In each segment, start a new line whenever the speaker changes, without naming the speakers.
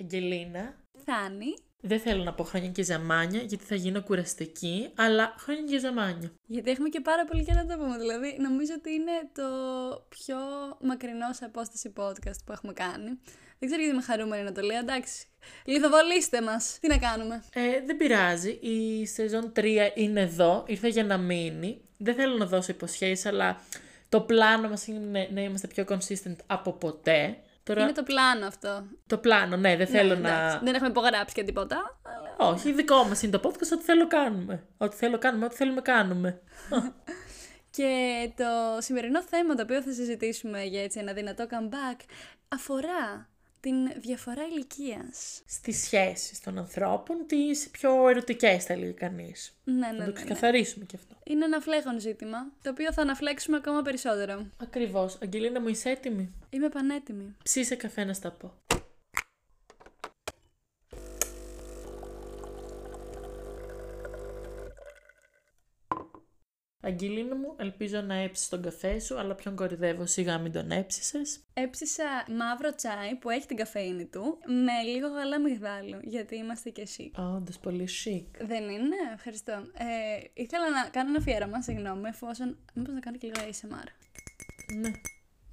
Αγγελίνα,
Θάνη.
δεν θέλω να πω χρόνια και ζαμάνια γιατί θα γίνω κουραστική, αλλά χρόνια και ζαμάνια.
Γιατί έχουμε και πάρα πολύ και να το πούμε. Δηλαδή, νομίζω ότι είναι το πιο μακρινό σε απόσταση podcast που έχουμε κάνει. Δεν ξέρω γιατί είμαι χαρούμενη να το λέω. Εντάξει. Λιθοβολήστε μας. Τι να κάνουμε;
Ε, δεν πειράζει, η σεζόν 3 είναι εδώ, ήρθε για να μείνει. Δεν θέλω να δώσω υποσχέσεις, αλλά το πλάνο μας είναι να είμαστε πιο consistent από ποτέ. Τώρα,
Είναι το πλάνο αυτό.
το πλάνο, ναι, δεν θέλω
Ναι,
να...
εντάξει. Δεν έχουμε υπογράψει και τίποτα. αλλά-
Όχι, δικό μας είναι το podcast, ό,τι θέλω κάνουμε. Ό,τι θέλω κάνουμε, ό,τι θέλουμε κάνουμε.
Και το σημερινό θέμα το οποίο θα συζητήσουμε για έτσι ένα δυνατό comeback αφορά την διαφορά ηλικίας.
Στις σχέσεις των ανθρώπων, τις πιο ερωτικές θα λέγει κανείς.
Ναι, ναι,
Να
ναι,
το
ναι.
ξεκαθαρίσουμε κι αυτό.
Είναι ένα φλέγον ζήτημα, το οποίο θα αναφλέξουμε ακόμα περισσότερο.
Ακριβώς. Αγγελίνα μου, είσαι έτοιμη;
Είμαι πανέτοιμη.
Ψήσε καφέ να στα πω. Αγγελίνα μου, ελπίζω να έψεις τον καφέ σου, αλλά ποιον κορυδεύω, σιγά μην τον έψησες.
Έψισα μαύρο τσάι που έχει την καφέινη του με λίγο γαλά μυγδάλου, γιατί είμαστε και εσύ.
Όντως, πολύ chic.
Δεν είναι, ευχαριστώ. Ε, ήθελα να κάνω ένα αφιέρωμα, συγγνώμη, εφόσον. Μήπως να κάνω και λίγο ASMR.
Ναι.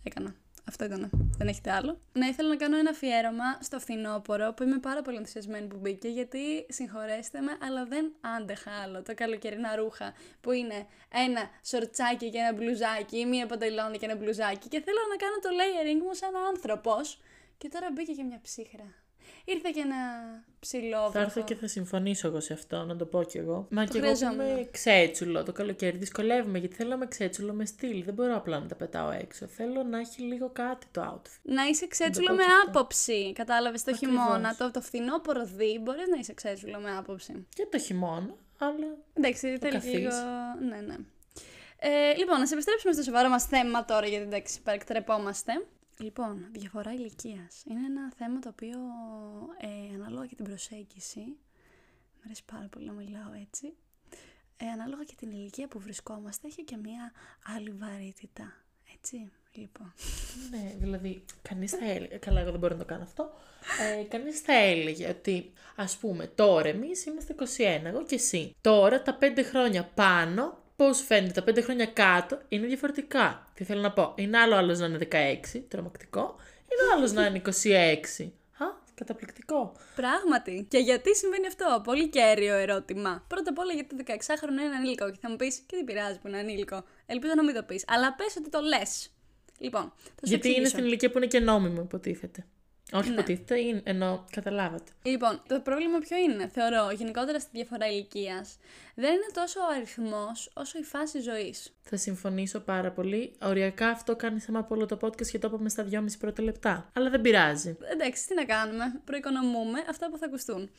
Έκανα. Αυτό ήταν. Δεν έχετε άλλο. Ναι, ήθελα να κάνω ένα αφιέρωμα στο φθινόπωρο που είμαι πάρα πολύ ενθουσιασμένη που μπήκε γιατί συγχωρέστε με, αλλά δεν άντεχα άλλο τα καλοκαιρινά ρούχα που είναι ένα σορτσάκι και ένα μπλουζάκι ή μία παντελόνι και ένα μπλουζάκι και θέλω να κάνω το layering μου σαν άνθρωπος και τώρα μπήκε και μια ψύχρα. Ήρθε και ένα ψηλό
Θα έρθω και θα συμφωνήσω εγώ σε αυτό, να το πω κι εγώ. Μα
Το
και εγώ που
χρειαζόμουν.
είμαι ξέτσουλο το καλοκαίρι, δυσκολεύομαι γιατί θέλω να είμαι ξέτσουλο με στυλ. Δεν μπορώ απλά να τα πετάω έξω. Θέλω να έχει λίγο κάτι το outfit.
Να είσαι ξέτσουλο
πω
με
και αυτό.
άποψη. Κατάλαβες το
Ακριβώς.
χειμώνα, το, το φθινόπωρο δει, μπορείς να είσαι ξέτσουλο με άποψη.
Και το χειμώνα, αλλά
Εντάξει, θέλεις και
καθής.
λίγο. Ναι, ναι. Ε, λοιπόν, να σε επιστρέψουμε στο σοβαρό μας θέμα τώρα, γιατί εντάξει, παρεκτρεπόμαστε. Λοιπόν, διαφορά ηλικίας. Είναι ένα θέμα το οποίο ε, ανάλογα και την προσέγγιση. Μου αρέσει πάρα πολύ να μιλάω έτσι. Ε, ανάλογα και την ηλικία που βρισκόμαστε, έχει και μία άλλη βαρύτητα. Έτσι, λοιπόν.
Ναι, δηλαδή, κανείς θα έλεγε, καλά εγώ δεν μπορώ να το κάνω αυτό, ε, κανείς θα έλεγε ότι, ας πούμε, τώρα εμείς είμαστε 21, εγώ και εσύ. Τώρα τα 5 χρόνια πάνω, πώς φαίνεται, τα 5 χρόνια κάτω είναι διαφορετικά. Τι θέλω να πω, είναι άλλο άλλος να είναι 16, τρομακτικό, είναι άλλος να είναι 26. Α, καταπληκτικό.
Πράγματι. Και γιατί συμβαίνει αυτό, πολύ κέριο ερώτημα. Πρώτα απ' όλα γιατί το 16χρονο είναι ανήλικο και θα μου πεις και τι πειράζει που είναι ανήλικο. Ελπίζω να μην το πεις. Αλλά πες ότι το λες. Λοιπόν, θα σου
Γιατί είναι
εξηγήσω.
στην ηλικία που είναι και νόμιμο, υποτίθεται. Όχι
Ναι.
υποτίθεται, είναι, ενώ καταλάβατε.
Λοιπόν, το πρόβλημα ποιο είναι, θεωρώ, γενικότερα στη διαφορά ηλικίας, δεν είναι τόσο ο αριθμός όσο η φάση ζωής.
Θα συμφωνήσω πάρα πολύ. Οριακά αυτό κάνει θέμα από όλο το podcast και το είπαμε στα 2,5 πρώτα λεπτά. Αλλά δεν πειράζει.
Εντάξει, τι να κάνουμε. Προοικονομούμε αυτά που θα ακουστούν.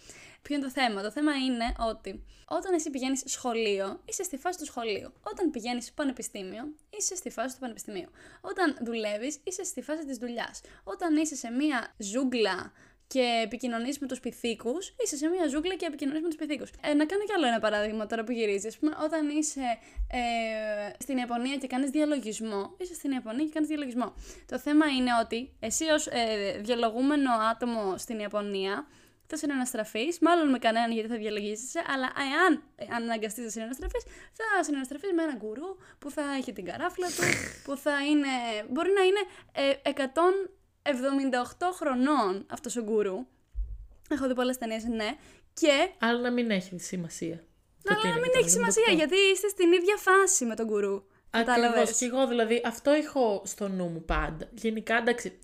Ποιο είναι το θέμα; Το θέμα είναι ότι όταν εσύ πηγαίνεις σχολείο, είσαι στη φάση του σχολείου. Όταν πηγαίνεις πανεπιστήμιο, είσαι στη φάση του πανεπιστημίου. Όταν δουλεύεις, είσαι στη φάση της δουλειάς. Όταν είσαι σε μία ζούγκλα και επικοινωνείς με τους πυθίκους, είσαι σε μία ζούγκλα και επικοινωνείς με τους πυθίκους. Ε, να κάνω κι άλλο ένα παράδειγμα τώρα που γυρίζεις. Α πούμε, όταν είσαι ε, στην Ιαπωνία και κάνεις διαλογισμό, είσαι στην Ιαπωνία και κάνεις διαλογισμό. Το θέμα είναι ότι εσύ ως ε, διαλογούμενο άτομο στην Ιαπωνία θα συναναστραφείς, μάλλον με κανέναν γιατί θα διαλογίζεσαι, αλλά εάν αναγκαστείς να συναναστραφείς, θα συναναστραφείς με έναν γκουρού που θα έχει την καράφλα του, που θα είναι. Μπορεί να είναι ε, 178 χρονών αυτός ο γκουρού. Έχω δει πολλές ταινίες, ναι. Και.
Αλλά να μην έχει σημασία. Το τι
Αλλά να
είναι
μην
και
έχει
το
σημασία,
αυτό.
γιατί είστε στην ίδια φάση με τον γκουρού.
Ακριβώς.
Κατάλαβες.
Και εγώ δηλαδή αυτό έχω στο νου μου πάντα. Γενικά εντάξει.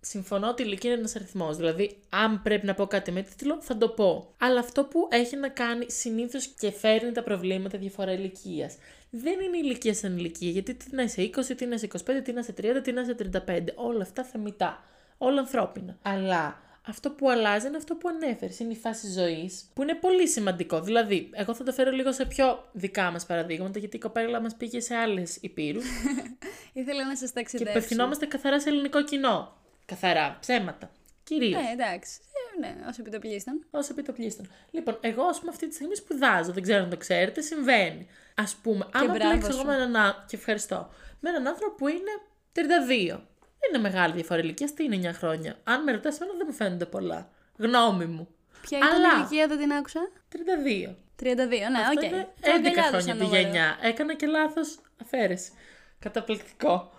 Συμφωνώ ότι η ηλικία είναι ένας αριθμός. Δηλαδή, αν πρέπει να πω κάτι με τίτλο, θα το πω. Αλλά αυτό που έχει να κάνει συνήθως και φέρνει τα προβλήματα διαφορά ηλικίας. Δεν είναι ηλικία σαν ηλικία. Γιατί τι να είσαι 20, τι να είσαι 25, τι να είσαι 30, τι να είσαι 35. Όλα αυτά θεμητά. Όλα ανθρώπινα. Αλλά αυτό που αλλάζει είναι αυτό που ανέφερες. Είναι η φάση ζωής που είναι πολύ σημαντικό. Δηλαδή, εγώ θα το φέρω λίγο σε πιο δικά μας παραδείγματα, γιατί η κοπέλα μας πήγε σε άλλες υπήρους
Ήθελα να σας τα
και
εξετάσω.
απευθυνόμαστε καθαρά σε ελληνικό κοινό. Καθαρά, ψέματα. Κυρίως.
Ναι, εντάξει. Ε, ναι, όσο επιτοπλίστων.
Όσο επιτοπλίστων. Λοιπόν, εγώ, ας πούμε, αυτή τη στιγμή σπουδάζω. Δεν ξέρω αν το ξέρετε, συμβαίνει. Α πούμε, άμα
μπράβο
πλέξω εγώ
σου.
με έναν άνθρωπο. Και ευχαριστώ. Με έναν άνθρωπο που είναι 32. Είναι μεγάλη διαφορά ηλικίας. Τι είναι 9 χρόνια. Αν με ρωτάς, εμένα δεν μου φαίνονται πολλά. Γνώμη μου.
Ποια ήταν
Αλλά-
η ηλικία, δεν την άκουσα;
32.
32, ναι,
Αυτό
οκ.
είναι
Το
11
αγκαλιάζω
χρόνια
σαν
τη
νούμερο.
γενιά. Έκανα και λάθος αφαίρεση. Καταπληκτικό.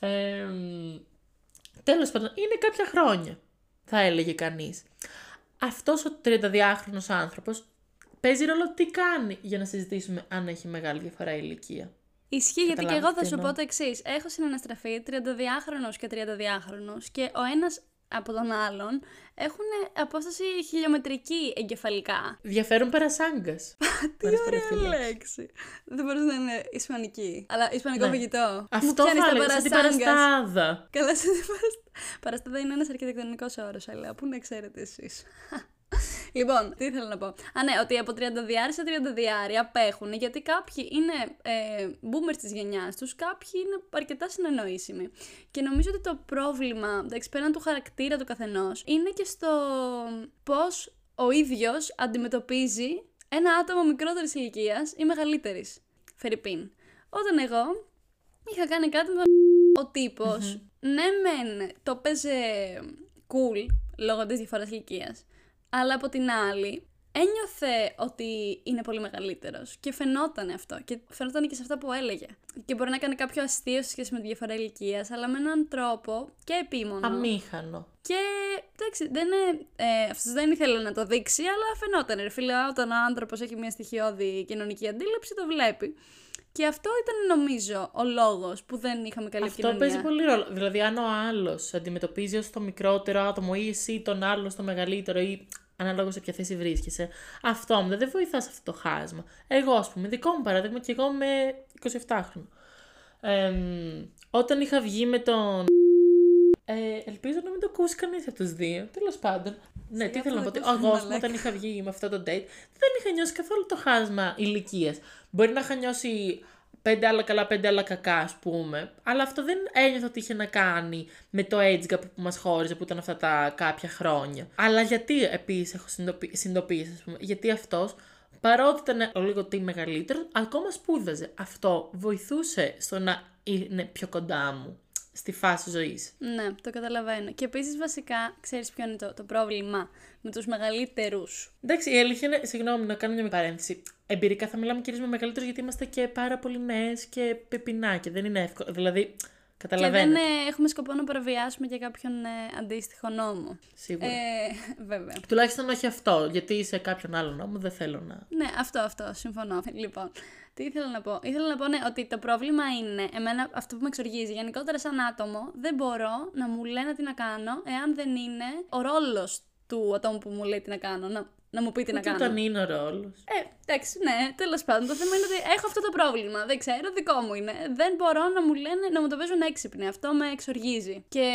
Ε, Τέλος πάντων, είναι κάποια χρόνια, θα έλεγε κανείς. Αυτός ο 32χρονο άνθρωπος παίζει ρόλο τι κάνει για να συζητήσουμε αν έχει μεγάλη διαφορά ηλικία.
Ισχύει, γιατί και
Καταλάβεις
εγώ θα
τι
σου
εννοώ.
πω το εξής. Έχω συναναστραφεί 32χρονου και 32χρονου και ο ένας από τον άλλον έχουν απόσταση χιλιομετρική εγκεφαλικά.
Διαφέρουν παρασάγκας.
Τι ωραία λέξη. Δεν μπορούσε να είναι Ισπανική. Αλλά Ισπανικό
Ναι.
φαγητό.
Αυτό
Μου πιάνεις
θα
τα
έλεγα, σαν την
παρασάγκας.
παραστάδα.
Καλά, σαν την παραστάδα. Παραστάδα είναι ένας αρχιτεκτονικός όρος, αλλά πού να ξέρετε εσείς. Λοιπόν, τι ήθελα να πω. Α, ναι, ότι από 30 σε 30 απέχουν γιατί κάποιοι είναι ε, boomers της γενιάς τους, κάποιοι είναι αρκετά συνεννοήσιμοι. Και νομίζω ότι το πρόβλημα, εντάξει, πέραν του χαρακτήρα του καθενός, είναι και στο πώς ο ίδιος αντιμετωπίζει ένα άτομο μικρότερης ηλικίας ή μεγαλύτερης. Φερρυπίν. Όταν εγώ είχα κάνει κάτι με τον ο τυπος ναι μεν το παίζε cool λόγω της διαφοράς ηλικίας, αλλά από την άλλη ένιωθε ότι είναι πολύ μεγαλύτερος και φαινόταν αυτό και φαινόταν και σε αυτά που έλεγε. Και μπορεί να έκανε κάποιο αστείο σε σχέση με τη διαφορά ηλικίας, αλλά με έναν τρόπο και επίμονο.
Αμήχανο.
Και εντάξει, δεν είναι, ε, αυτός δεν ήθελε να το δείξει, αλλά φαινόταν. Ρε φίλε, όταν ο άνθρωπος έχει μια στοιχειώδη κοινωνική αντίληψη, το βλέπει. Και αυτό ήταν νομίζω ο λόγος που δεν είχαμε καλή
Αυτό
επικοινωνία.
παίζει πολύ ρόλο. Δηλαδή, αν ο άλλος αντιμετωπίζει ως το μικρότερο άτομο ή εσύ τον άλλο στο μεγαλύτερο ή ανάλογα σε ποια θέση βρίσκεσαι, αυτό μου δεν βοηθά σε αυτό το χάσμα. Εγώ, ας πούμε, δικό μου παράδειγμα και εγώ είμαι 27χρονο. Ε, όταν είχα βγει με τον. Ε, ελπίζω να μην το ακούσει κανείς από τους δύο. Τέλος πάντων. Ναι, τι
αυτό
θέλω να πω.
το
ότι
ακούσαμε,
Εγώ,
μαλάκα.
όταν είχα βγει με αυτό το date, δεν είχα νιώσει καθόλου το χάσμα ηλικίας. Μπορεί να είχα νιώσει πέντε άλλα καλά, πέντε άλλα κακά, ας πούμε. Αλλά αυτό δεν ένιωθα ότι είχε να κάνει με το age gap που μας χώριζε, που ήταν αυτά τα κάποια χρόνια. Αλλά γιατί επίσης έχω συνειδητοποιη- συνειδητοποιήσει, ας πούμε. Γιατί αυτός, παρότι ήταν ο λίγο τι μεγαλύτερο, ακόμα σπούδαζε. Αυτό βοηθούσε στο να είναι πιο κοντά μου στη φάση ζωής.
Ναι, το καταλαβαίνω. Και επίσης, βασικά, ξέρεις ποιο είναι το, το πρόβλημα με τους μεγαλύτερους;
Εντάξει, η αλήθεια είναι, συγγνώμη να κάνω μια παρένθεση. Εμπειρικά θα μιλάμε κυρίως με μεγαλύτερους γιατί είμαστε και πάρα πολύ νέες και πεπινάκια. Δεν είναι εύκολο. Δηλαδή,
Και δεν
καταλαβαίνετε.
ε, έχουμε σκοπό να παραβιάσουμε και κάποιον ε, αντίστοιχο νόμο.
Σίγουρα.
Ε, βέβαια.
Τουλάχιστον όχι αυτό, γιατί σε κάποιον άλλο νόμο δεν θέλω να.
Ναι, αυτό, αυτό, συμφωνώ. Λοιπόν, τι ήθελα να πω; Ήθελα να πω, ναι, ότι το πρόβλημα είναι, εμένα αυτό που με εξοργίζει, γενικότερα σαν άτομο, δεν μπορώ να μου λένε τι να κάνω, εάν δεν είναι ο ρόλος του ατόμου που μου λέει τι να κάνω, να, να μου πει τι να
Και
κάνω.
όταν είναι ο ρόλος.
Ε, εντάξει, ναι, τέλος πάντων. Το θέμα είναι ότι έχω αυτό το πρόβλημα. Δεν ξέρω, δικό μου είναι. Δεν μπορώ να μου λένε να μου το παίζουν έξυπνοι. Αυτό με εξοργίζει. Και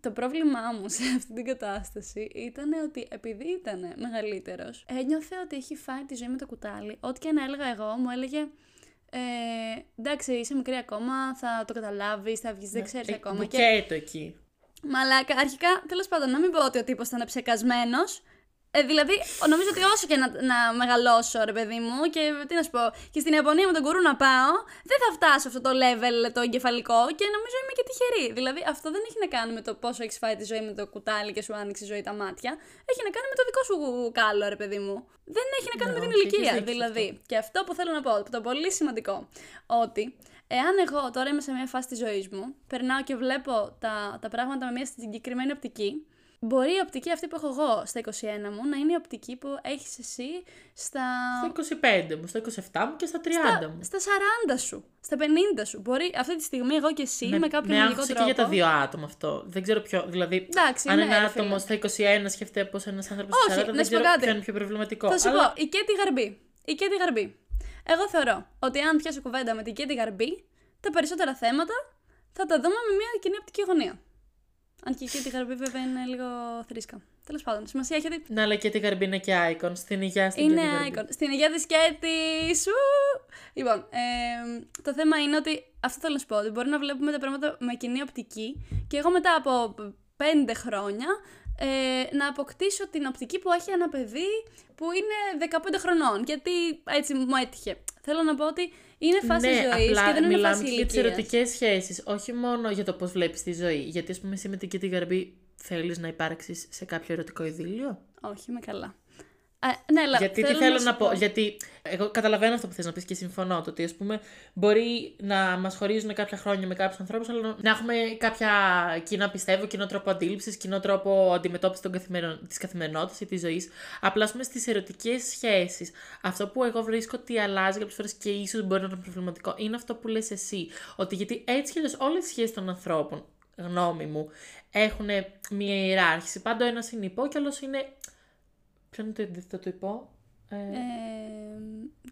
το πρόβλημά μου σε αυτή την κατάσταση ήταν ότι επειδή ήταν μεγαλύτερος, ένιωθε ότι έχει φάει τη ζωή με το κουτάλι. Ό,τι και να έλεγα εγώ, μου έλεγε. Ε, εντάξει, είσαι μικρή ακόμα, θα το καταλάβεις, θα βγεις, δεν ξέρεις
Ε,
ακόμα. Και
Μπουκέτο εκεί.
Μαλάκα, αρχικά, τέλος πάντων, να μην πω ότι ο τύπος ήταν ψεκασμένος. Ε, δηλαδή, νομίζω ότι όσο και να, να μεγαλώσω, ρε παιδί μου, και τι να σου πω, και στην Ιαπωνία με τον κουρού να πάω, δεν θα φτάσω αυτό το level το εγκεφαλικό και νομίζω είμαι και τυχερή. Δηλαδή, αυτό δεν έχει να κάνει με το πόσο έχεις φάει τη ζωή με το κουτάλι και σου άνοιξε η ζωή τα μάτια. Έχει να κάνει με το δικό σου κάλο, ρε παιδί μου. Δεν έχει να κάνει
Ναι,
με την
όχι, έχεις
ηλικία.
δίκιο σε
Δηλαδή, και αυτό που θέλω να πω, το πολύ σημαντικό, ότι εάν εγώ τώρα είμαι σε μια φάση της ζωής μου, περνάω και βλέπω τα, τα πράγματα με μια συγκεκριμένη οπτική, μπορεί η οπτική αυτή που έχω εγώ στα 21 μου να είναι η οπτική που έχεις εσύ στα.
Στα 25 μου, στα 27 μου και στα 30 μου.
Στα 40 σου, στα 50 σου. Μπορεί αυτή τη στιγμή εγώ και εσύ με, κάποιο
με
μαγικό
άγχωσε
τρόπο.
και για τα δύο άτομα αυτό. Δεν ξέρω ποιο. Δηλαδή,
Εντάξει,
αν
ναι,
ένα
ρε
άτομο
φίλε.
στα 21 σκεφτεί πώ ένας άνθρωπος
Όχι,
στα 40,
να
δεν
σου πω
ξέρω
κάτι.
ποιο είναι πιο προβληματικό.
Θα σου
Αλλά
πω, η Κέτη Γαρμπή. Η Κέτη Γαρμπή. Εγώ θεωρώ ότι αν πιάσω κουβέντα με την Κέτη Γαρμπή, τα περισσότερα θέματα θα τα δούμε με μια κοινή οπτική γωνία. Αν και η Κέτη Γαρμπή βέβαια είναι λίγο θρήσκα. Τέλος πάντων, σημασία έχει ότι
Ναι, αλλά και τη γαρμπή είναι και icon. Στην υγεία στην
είναι
Κέτη Γαρμπή.
icon. Στην υγεία της Κέτη. Σου! Λοιπόν, ε, το θέμα είναι ότι αυτό θέλω να σου πω. Ότι μπορεί να βλέπουμε τα πράγματα με κοινή οπτική και εγώ μετά από πέντε χρόνια ε, να αποκτήσω την οπτική που έχει ένα παιδί που είναι 15 χρονών. Γιατί έτσι μου έτυχε. Θέλω να πω ότι είναι φάση
ναι,
ζωής
απλά
και δεν είναι
μιλάμε
φάση
και για τις
ηλικία.
ερωτικές σχέσεις. Όχι μόνο για το πώς βλέπεις τη ζωή. Γιατί, ας πούμε, εσύ με την Κίτη Γαρμπή θέλεις να υπάρξεις σε κάποιο ερωτικό ειδήλιο.
Όχι, είμαι καλά. Α, ναι, αλλά
Γιατί τι θέλω να πω. Γιατί εγώ καταλαβαίνω αυτό που θες να πεις και συμφωνώ. Το ότι ας πούμε μπορεί να μας χωρίζουν κάποια χρόνια με κάποιους ανθρώπους, αλλά να έχουμε κάποια κοινά πιστεύω, κοινό τρόπο αντίληψης, κοινό τρόπο αντιμετώπισης των καθημερινο... της καθημερινότητας ή της ζωής. Απλά ας πούμε στις ερωτικές σχέσεις. Αυτό που εγώ βρίσκω ότι αλλάζει κάποιες φορές και ίσως μπορεί να είναι προβληματικό είναι αυτό που λες εσύ. Ότι γιατί έτσι κι αλλιώς όλες οι σχέσεις των ανθρώπων, γνώμη μου, έχουν μια ιεράρχηση. Πάντα ο ένας είναι υπό και ο άλλος είναι Ποιο είναι το αντίθετο του υπό; Ε,
Ε,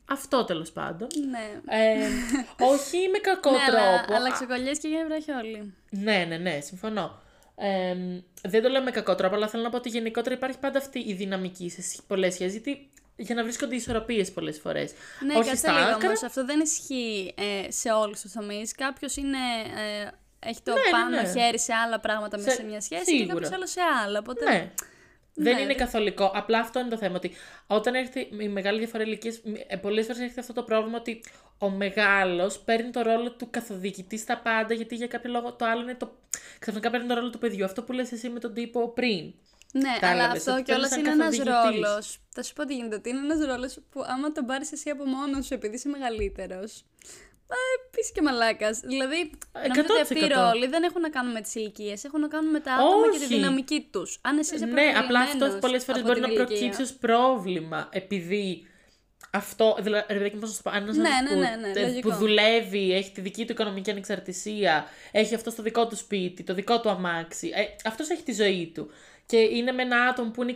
αυτό τέλος πάντων.
ναι.
Ε, όχι με κακό
ναι, αλλά,
τρόπο.
αλλά
Α,
ξεκολλιές και για βραχιόλι.
ναι, ναι, ναι, συμφωνώ. Ε, δεν το λέω με κακό τρόπο, αλλά θέλω να πω ότι γενικότερα υπάρχει πάντα αυτή η δυναμική σε πολλές σχέσεις. Γιατί για να βρίσκονται ισορροπίες πολλές φορές.
Ναι,
όχι
κάτσε
στα
λίγο
άκρα.
όμως. Αυτό δεν ισχύει ε, σε όλους τους τομείς. Κάποιος είναι... Ε, έχει το
Ναι, ναι,
πάνω
ναι.
χέρι σε άλλα πράγματα μέσα
Σε-
σε μια σχέση
σίγουρα.
και κάποιος άλλο σε άλλα. Οπότε...
Ναι. Δεν
Ναι,
είναι
δεν-
καθολικό. Απλά αυτό είναι το θέμα. Ότι όταν έρχεται η μεγάλη διαφορά ηλικίας, πολλές φορές έρχεται αυτό το πρόβλημα ότι ο μεγάλος παίρνει το ρόλο του καθοδηγητής στα πάντα, γιατί για κάποιο λόγο το άλλο είναι το. Ξαφνικά παίρνει το ρόλο του παιδιού. Αυτό που λες εσύ με τον τύπο πριν.
Ναι, αλλά
Κατάλαβες,
αυτό
ότι
κιόλας
παίρνεις σαν
είναι ένας
καθοδηγητής.
ρόλος. Θα σου πω τι γίνεται. Ότι είναι ένας ρόλος που άμα τον πάρεις εσύ από μόνος σου επειδή είσαι μεγαλύτερος. Επίσης και μαλάκας. Δηλαδή, νομίζω ότι αυτοί οι
100%.
ρόλοι δεν έχουν να κάνουν με τις ηλικίες, έχουν να κάνουν με τα άτομα και τη
Όχι.
δυναμική τους. Αν εσύ είσαι
Ναι, απλά αυτό
προκριμένος
πολλές φορές
από
μπορεί
την
να
ηλικία.
προκύψει ως πρόβλημα. Επειδή αυτό. Δηλαδή, ρε παιδάκι, πώ να σου πω, αν ένας
Ναι,
άνθρωπος
ναι,
που,
ναι, ναι,
τε-
λογικό.
που δουλεύει, έχει τη δική του οικονομική ανεξαρτησία, έχει αυτό στο δικό του σπίτι, το δικό του αμάξι. Ε, αυτός έχει τη ζωή του. Και είναι με ένα άτομο που είναι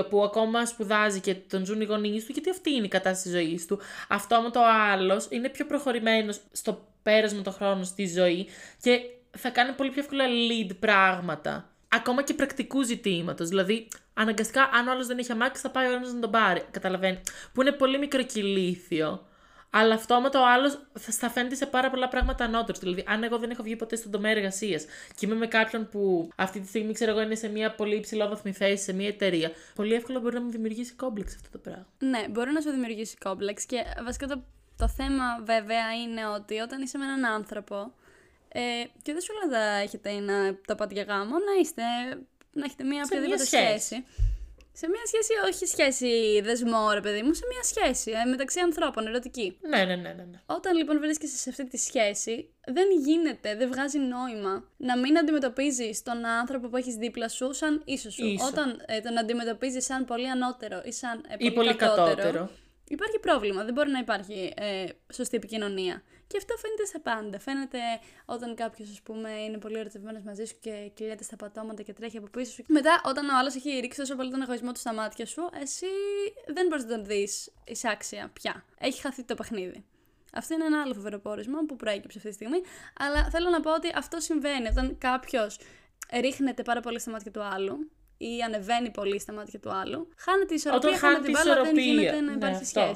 22, που ακόμα σπουδάζει και τον ζουν οι γονείς του, γιατί αυτή είναι η κατάσταση της ζωής του. Αυτό όμω το άλλος είναι πιο προχωρημένος στο πέρασμα των χρόνων στη ζωή και θα κάνει πολύ πιο εύκολα lead πράγματα. Ακόμα και πρακτικού ζητήματος. Δηλαδή, αναγκαστικά, αν ο άλλος δεν έχει αμάξι, θα πάει ο ένας να τον πάρει. Καταλαβαίνεις. Που είναι πολύ μικροκυλήθιο. Αλλά αυτόματα ο άλλο θα στα φαίνεται σε πάρα πολλά πράγματα ανώτερο. Δηλαδή, αν εγώ δεν έχω βγει ποτέ στον τομέα εργασίας και είμαι με κάποιον που αυτή τη στιγμή, ξέρω εγώ, είναι σε μια πολύ υψηλόβαθμη θέση, σε μια εταιρεία, πολύ εύκολα μπορεί να μου δημιουργήσει κόμπλεξ αυτό το πράγμα.
Ναι, μπορεί να σου δημιουργήσει κόμπλεξ και βασικά το, το θέμα βέβαια είναι ότι όταν είσαι με έναν άνθρωπο ε, και δεν σου λέω να έχετε ή να τα πάτε για γάμο, να είστε, να έχετε μία
Σε μια
οποιαδήποτε
σχέση.
σχέση. Σε μια σχέση, όχι σχέση δεσμό, ρε παιδί μου, σε μια σχέση ε, μεταξύ ανθρώπων, ερωτική.
Ναι, ναι, ναι, ναι. ναι.
Όταν λοιπόν βρίσκεσαι σε αυτή τη σχέση, δεν γίνεται, δεν βγάζει νόημα να μην αντιμετωπίζεις τον άνθρωπο που έχεις δίπλα σου σαν ίσο σου.
Ίσο.
Όταν ε, τον αντιμετωπίζεις σαν πολύ ανώτερο ή σαν ε,
Ή πολύ κατώτερο.
Υπάρχει πρόβλημα, δεν μπορεί να υπάρχει ε, σωστή επικοινωνία. Και αυτό φαίνεται σε πάντα. Φαίνεται όταν κάποιος, ας πούμε, είναι πολύ ερωτευμένος μαζί σου και κυλιέται στα πατώματα και τρέχει από πίσω σου. Μετά, όταν ο άλλος έχει ρίξει τόσο πολύ τον εγωισμό του στα μάτια σου, εσύ δεν μπορείς να τον δεις εισάξια πια. Έχει χαθεί το παιχνίδι. Αυτό είναι ένα άλλο φοβερό πόρισμα που προέκυψε αυτή τη στιγμή. Αλλά θέλω να πω ότι αυτό συμβαίνει όταν κάποιος ρίχνεται πάρα πολύ στα μάτια του άλλου ή ανεβαίνει πολύ στα μάτια του άλλου. Χάνεται η ισορροπία,
Όταν χάνει
χάνεται
τη
η μπάλα, δεν
ισορροπία.
γίνεται να
Ναι,
υπάρχει
αυτό.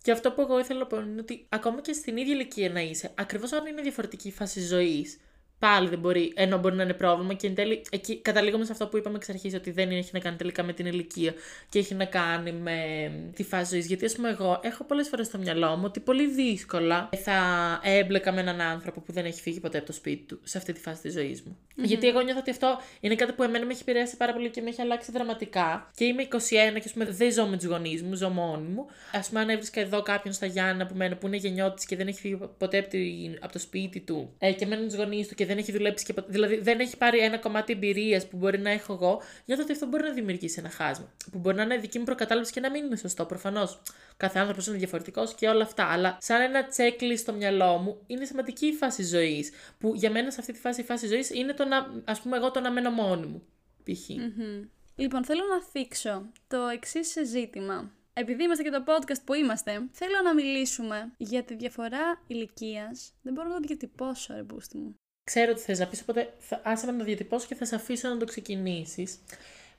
Σχέση.
Και αυτό που εγώ ήθελα να πω είναι ότι ακόμα και στην ίδια ηλικία να είσαι, ακριβώς αν είναι διαφορετική η φάση ζωής, πάλι δεν μπορεί, ενώ μπορεί να είναι πρόβλημα και εν τέλει, εκεί καταλήγουμε σε αυτό που είπαμε εξ αρχής, ότι δεν έχει να κάνει τελικά με την ηλικία και έχει να κάνει με τη φάση ζωής. Γιατί, ας πούμε, εγώ έχω πολλές φορές στο μυαλό μου ότι πολύ δύσκολα θα έμπλεκα με έναν άνθρωπο που δεν έχει φύγει ποτέ από το σπίτι του σε αυτή τη φάση της ζωής μου. Γιατί εγώ νιώθω ότι αυτό είναι κάτι που εμένα με έχει επηρεάσει πάρα πολύ και με έχει αλλάξει δραματικά. Και είμαι 21 και ας πούμε δεν ζω με τους γονείς μου, ζω μόνη μου. Α πούμε, αν έβρισκα εδώ κάποιον στα Γιάννα που μένα που είναι γενιώτης και δεν έχει φύγει ποτέ από, την- από το σπίτι του ε, και μένει με τους γονείς του και δεν έχει δουλέψει και ποτέ. Δηλαδή δεν έχει πάρει ένα κομμάτι εμπειρίας που μπορεί να έχω εγώ, νιώθω ότι αυτό μπορεί να δημιουργήσει ένα χάσμα. Που μπορεί να είναι δική μου προκατάληψη και να μην είναι σωστό προφανώς. Κάθε άνθρωπος είναι διαφορετικός και όλα αυτά. Αλλά σαν ένα checklist στο μυαλό μου είναι σημαντική η φάση ζωής. Που για μένα σε αυτή τη φάση η φάση ζωής είναι το να, ας πούμε, εγώ το να μένω μόνη μου. Π.χ.
Μμμ. Λοιπόν, θέλω να θίξω το εξής ζήτημα. Επειδή είμαστε και το podcast που είμαστε, θέλω να μιλήσουμε για τη διαφορά ηλικίας. Δεν μπορώ να το διατυπώσω, ρε μπούστη μου.
Ξέρω τι θες να πεις, οπότε θα, άσε με να το διατυπώσω και θα σε αφήσω να το ξεκινήσεις.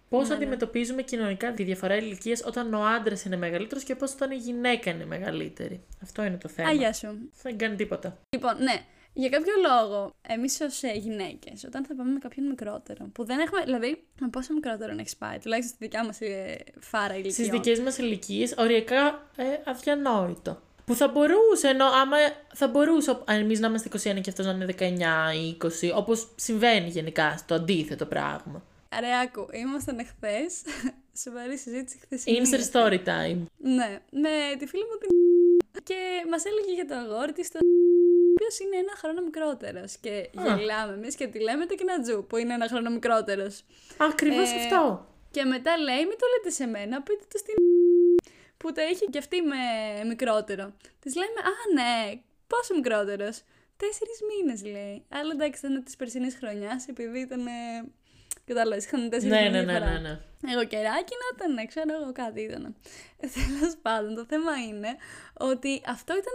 Πώς
Ναι, ναι.
αντιμετωπίζουμε κοινωνικά τη διαφορά ηλικίας όταν ο άντρας είναι μεγαλύτερος και πώς όταν η γυναίκα είναι μεγαλύτερη; Αυτό είναι το θέμα.
Α, γεια σου.
Δεν κάνει τίποτα.
Λοιπόν, ναι. Για κάποιο λόγο, εμείς ως γυναίκες, όταν θα πάμε με κάποιον μικρότερο, που δεν έχουμε. Δηλαδή, με πόσο μικρότερο να έχεις πάει, τουλάχιστον στη δικιά μας ε, φάρα ηλικία.
Στι δικές μας ηλικίες, οριακά ε, αδιανόητο. Που θα μπορούσε, ενώ άμα θα μπορούσε εμείς να είμαστε 21 και αυτός να είναι 19 ή 20, όπως συμβαίνει γενικά στο αντίθετο πράγμα.
Ρε, άκου, ήμασταν εχθές. Σοβαρή συζήτηση χθες.
Insert story time.
Ναι, με τη φίλη μου την. Και μας έλεγε για το αγόρι της το. οποίος είναι ένα χρόνο μικρότερος. Και γελάμε εμείς και τη λέμε το Κινατζού, που είναι ένα χρόνο μικρότερος.
Ακριβώς ε, αυτό.
Και μετά λέει, μην το λέτε σε μένα, πείτε το στην. Που το έχει και αυτή με μικρότερο. Της λέμε, Α, ναι, πόσο μικρότερος. Τέσσερις μήνες λέει. Αλλά εντάξει, ήταν της περσινής χρονιάς, επειδή ήταν Κατάλαβες, είχαν τέσσερις
ναι, ναι, ναι, ναι, ναι.
Εγώ κεράκι να ήταν, ναι, ξέρω εγώ κάτι ήταν. Τέλος πάντων, το θέμα είναι ότι αυτό ήταν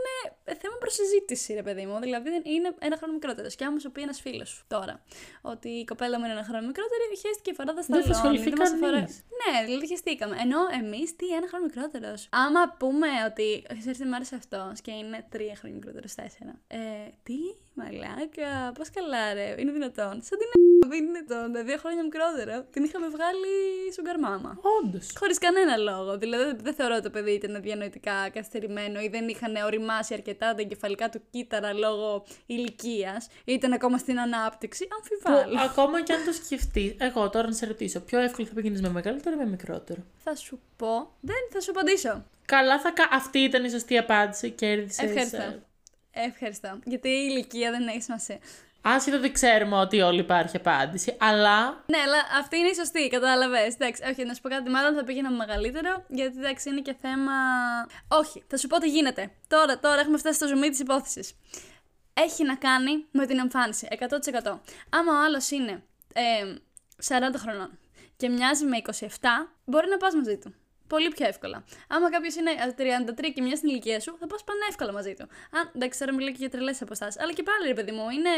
θέμα προσυζήτηση, ρε παιδί μου. Δηλαδή είναι ένα χρόνο μικρότερος. Και άμα σου πει ένας φίλος σου τώρα ότι η κοπέλα μου είναι ένα χρόνο μικρότερη, χαίστηκε η φοράδα στα
Δεν θα ασχοληθεί κανεί.
Ναι, δηλαδή χαιστήκαμε. Ενώ εμείς τι, ένα χρόνο μικρότερος. Άμα πούμε ότι ξέρεις τι μου άρεσε αυτό και είναι τρία χρόνια μικρότερος, τέσσερα. Ε, τι, μαλάκα, πώς καλά, ρε, είναι δυνατόν. Σαν την δεν είναι δυνατόν, δύο χρόνια μικρότερο. Την είχαμε βγάλει στον καρμάμα.
Όντως.
Χωρίς κανένα λόγο. Δηλαδή δεν θεωρώ ότι το παιδί ήταν διανοητικά καθυστερημένο ή δεν είχαν οριμάσει αρκετά τα εγκεφαλικά του κύτταρα λόγω ηλικίας. Ήταν ακόμα στην ανάπτυξη. Αμφιβάλλω.
ακόμα και αν το σκεφτείς, εγώ τώρα να σε ρωτήσω, πιο εύκολο θα πηγαίνεις με μεγαλύτερο ή με μικρότερο;
Θα σου πω. Δεν θα σου απαντήσω.
Καλά, θα... αυτή ήταν η σωστή απάντηση. Κέρδισε.
Ευχαριστώ. Ευχαριστώ. Γιατί η ηλικία δεν έχει σημασία.
Άσχετο δεν ξέρουμε ότι όλη υπάρχει απάντηση, αλλά.
Ναι, αλλά αυτή είναι η σωστή, κατάλαβες. Εντάξει, όχι, να σου πω κάτι, μάλλον θα πήγαινα μεγαλύτερο, γιατί εντάξει είναι και θέμα. Όχι, θα σου πω τι γίνεται. Τώρα, τώρα έχουμε φτάσει στο ζουμί της υπόθεσης. Έχει να κάνει με την εμφάνιση, 100%. Άμα ο άλλος είναι ε, 40 χρονών και μοιάζει με 27, μπορεί να πας μαζί του. Πολύ πιο εύκολα. Άμα κάποιος είναι 33 και μια στην ηλικία σου, θα πας πανεύκολα μαζί του. Αν εντάξει, τώρα μιλάω και για τρελές αποστάσει. Αλλά και πάλι, ρε παιδί μου, είναι.